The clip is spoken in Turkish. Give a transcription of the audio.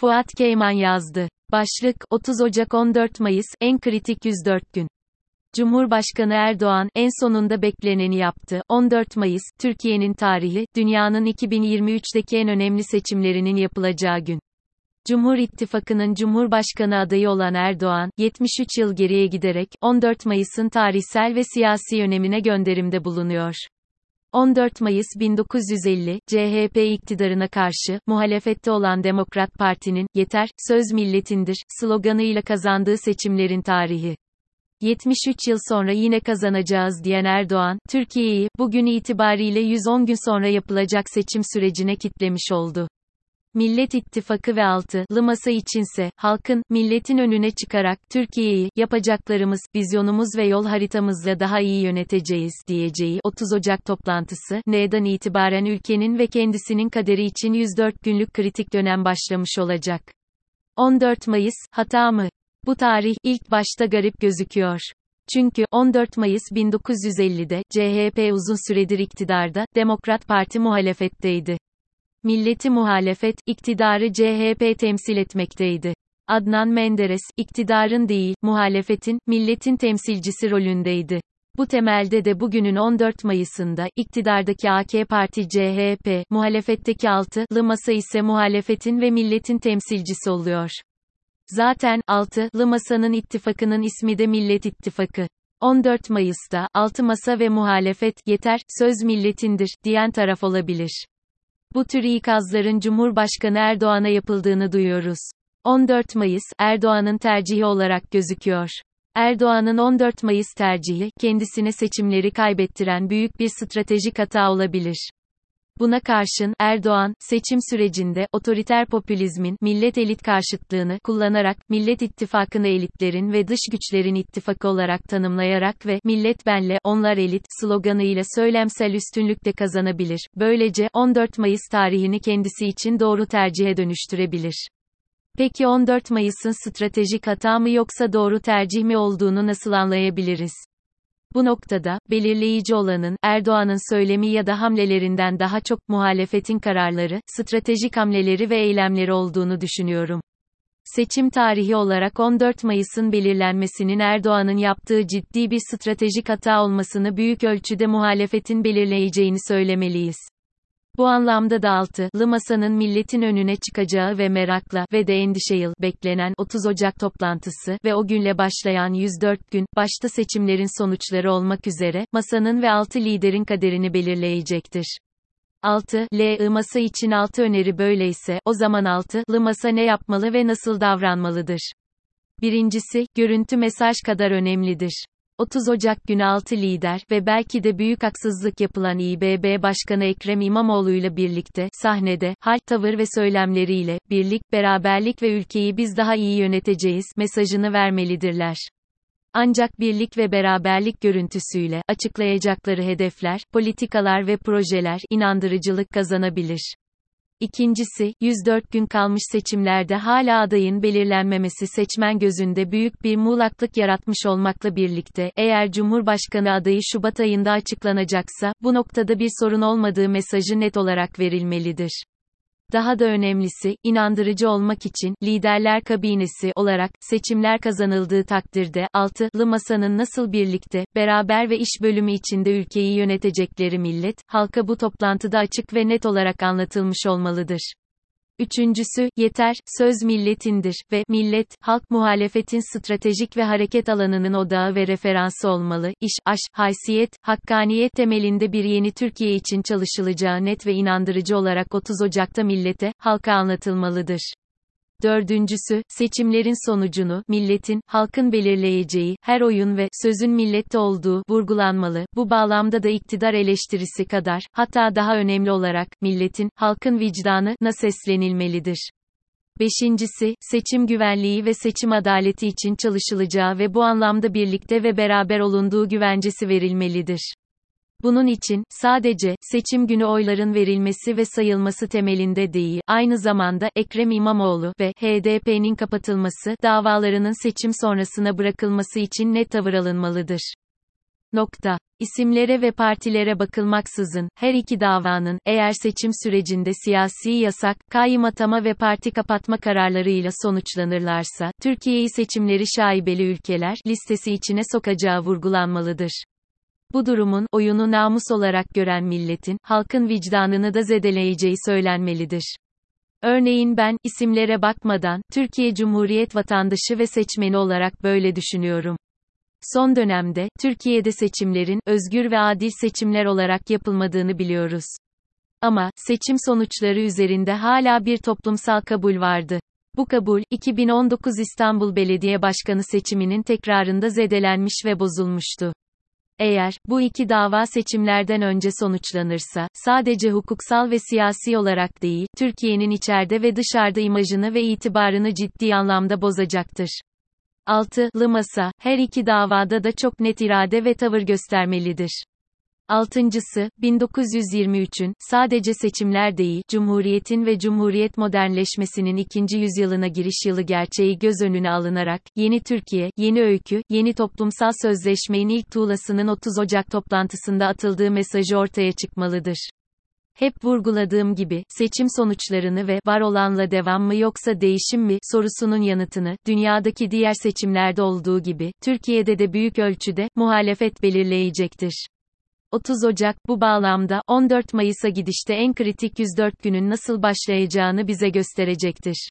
Fuat Keyman yazdı. Başlık, 30 Ocak 14 Mayıs, en kritik 104 gün. Cumhurbaşkanı Erdoğan, en sonunda bekleneni yaptı. 14 Mayıs, Türkiye'nin tarihi, dünyanın 2023'teki en önemli seçimlerinin yapılacağı gün. Cumhur İttifakı'nın Cumhurbaşkanı adayı olan Erdoğan, 73 yıl geriye giderek, 14 Mayıs'ın tarihsel ve siyasi önemine gönderimde bulunuyor. 14 Mayıs 1950, CHP iktidarına karşı, muhalefette olan Demokrat Parti'nin, yeter, söz milletindir, sloganıyla kazandığı seçimlerin tarihi. 73 yıl sonra yine kazanacağız diyen Erdoğan, Türkiye'yi, bugün itibariyle 110 gün sonra yapılacak seçim sürecine kitlemiş oldu. Millet İttifakı ve altılı masa içinse, halkın, milletin önüne çıkarak, Türkiye'yi, yapacaklarımız, vizyonumuz ve yol haritamızla daha iyi yöneteceğiz, diyeceği, 30 Ocak toplantısı, neden itibaren ülkenin ve kendisinin kaderi için 104 günlük kritik dönem başlamış olacak. 14 Mayıs, hata mı? Bu tarih, ilk başta garip gözüküyor. Çünkü, 14 Mayıs 1950'de, CHP uzun süredir iktidarda, Demokrat Parti muhalefetteydi. Milleti muhalefet, iktidarı CHP temsil etmekteydi. Adnan Menderes, iktidarın değil, muhalefetin, milletin temsilcisi rolündeydi. Bu temelde de bugünün 14 Mayıs'ında, iktidardaki AK Parti CHP, muhalefetteki altılı masa ise muhalefetin ve milletin temsilcisi oluyor. Zaten, altılı masanın ittifakının ismi de Millet İttifakı. 14 Mayıs'ta, altı masa ve muhalefet, yeter, söz milletindir, diyen taraf olabilir. Bu tür ikazların Cumhurbaşkanı Erdoğan'a yapıldığını duyuyoruz. 14 Mayıs, Erdoğan'ın tercihi olarak gözüküyor. Erdoğan'ın 14 Mayıs tercihi, kendisine seçimleri kaybettiren büyük bir stratejik hata olabilir. Buna karşın, Erdoğan, seçim sürecinde, otoriter popülizmin, millet elit karşıtlığını kullanarak, Millet İttifakı'nı elitlerin ve dış güçlerin ittifakı olarak tanımlayarak ve, millet benle, onlar elit, sloganıyla söylemsel üstünlükle kazanabilir. Böylece, 14 Mayıs tarihini kendisi için doğru tercihe dönüştürebilir. Peki 14 Mayıs'ın stratejik hata mı yoksa doğru tercih mi olduğunu nasıl anlayabiliriz? Bu noktada, belirleyici olanın, Erdoğan'ın söylemi ya da hamlelerinden daha çok, muhalefetin kararları, stratejik hamleleri ve eylemleri olduğunu düşünüyorum. Seçim tarihi olarak 14 Mayıs'ın belirlenmesinin Erdoğan'ın yaptığı ciddi bir stratejik hata olmasını büyük ölçüde muhalefetin belirleyeceğini söylemeliyiz. Bu anlamda da altılı masanın milletin önüne çıkacağı ve merakla ve de endişeyle beklenen 30 Ocak toplantısı ve o günle başlayan 104 gün, başta seçimlerin sonuçları olmak üzere, masanın ve altı liderin kaderini belirleyecektir. 6. L. masa için 6 öneri böyleyse, o zaman 6. masa ne yapmalı ve nasıl davranmalıdır? Birincisi, görüntü mesaj kadar önemlidir. 30 Ocak günü 6 lider ve belki de büyük haksızlık yapılan İBB Başkanı Ekrem İmamoğlu ile birlikte sahnede hal, tavır ve söylemleriyle birlik, beraberlik ve ülkeyi biz daha iyi yöneteceğiz mesajını vermelidirler. Ancak birlik ve beraberlik görüntüsüyle açıklayacakları hedefler, politikalar ve projeler inandırıcılık kazanabilir. İkincisi, 104 gün kalmış seçimlerde hala adayın belirlenmemesi seçmen gözünde büyük bir muğlaklık yaratmış olmakla birlikte, eğer Cumhurbaşkanı adayı Şubat ayında açıklanacaksa, bu noktada bir sorun olmadığı mesajı net olarak verilmelidir. Daha da önemlisi, inandırıcı olmak için, liderler kabinesi olarak, seçimler kazanıldığı takdirde, altılı masanın nasıl birlikte, beraber ve iş bölümü içinde ülkeyi yönetecekleri millet, halka bu toplantıda açık ve net olarak anlatılmış olmalıdır. Üçüncüsü, yeter, söz milletindir ve millet, halk muhalefetin stratejik ve hareket alanının odağı ve referansı olmalı. İş, aş, haysiyet, hakkaniyet temelinde bir yeni Türkiye için çalışılacağı net ve inandırıcı olarak 30 Ocak'ta millete, halka anlatılmalıdır. Dördüncüsü, seçimlerin sonucunu, milletin, halkın belirleyeceği, her oyun ve, sözün millette olduğu, vurgulanmalı. Bu bağlamda da iktidar eleştirisi kadar, hatta daha önemli olarak, milletin, halkın vicdanı, na seslenilmelidir. Beşincisi, seçim güvenliği ve seçim adaleti için çalışılacağı ve bu anlamda birlikte ve beraber olunduğu güvencesi verilmelidir. Bunun için, sadece, seçim günü oyların verilmesi ve sayılması temelinde değil, aynı zamanda, Ekrem İmamoğlu ve HDP'nin kapatılması, davalarının seçim sonrasına bırakılması için net tavır alınmalıdır. Nokta. İsimlere ve partilere bakılmaksızın, her iki davanın, eğer seçim sürecinde siyasi yasak, kayyım atama ve parti kapatma kararlarıyla sonuçlanırlarsa, Türkiye'yi seçimleri şaibeli ülkeler, listesi içine sokacağı vurgulanmalıdır. Bu durumun, oyunu namus olarak gören milletin, halkın vicdanını da zedeleyeceği söylenmelidir. Örneğin ben, isimlere bakmadan, Türkiye Cumhuriyet vatandaşı ve seçmeni olarak böyle düşünüyorum. Son dönemde, Türkiye'de seçimlerin, özgür ve adil seçimler olarak yapılmadığını biliyoruz. Ama, seçim sonuçları üzerinde hala bir toplumsal kabul vardı. Bu kabul, 2019 İstanbul Belediye Başkanı seçiminin tekrarında zedelenmiş ve bozulmuştu. Eğer, bu iki dava seçimlerden önce sonuçlanırsa, sadece hukuksal ve siyasi olarak değil, Türkiye'nin içeride ve dışarıda imajını ve itibarını ciddi anlamda bozacaktır. 6. Masa, her iki davada da çok net irade ve tavır göstermelidir. Altıncısı, 1923'ün, sadece seçimler değil, Cumhuriyetin ve Cumhuriyet modernleşmesinin ikinci yüzyılına giriş yılı gerçeği göz önüne alınarak, yeni Türkiye, yeni öykü, yeni toplumsal sözleşmenin ilk tuğlasının 30 Ocak toplantısında atıldığı mesajı ortaya çıkmalıdır. Hep vurguladığım gibi, seçim sonuçlarını ve var olanla devam mı yoksa değişim mi sorusunun yanıtını, dünyadaki diğer seçimlerde olduğu gibi, Türkiye'de de büyük ölçüde, muhalefet belirleyecektir. 30 Ocak, bu bağlamda, 14 Mayıs'a gidişte en kritik 104 günün nasıl başlayacağını bize gösterecektir.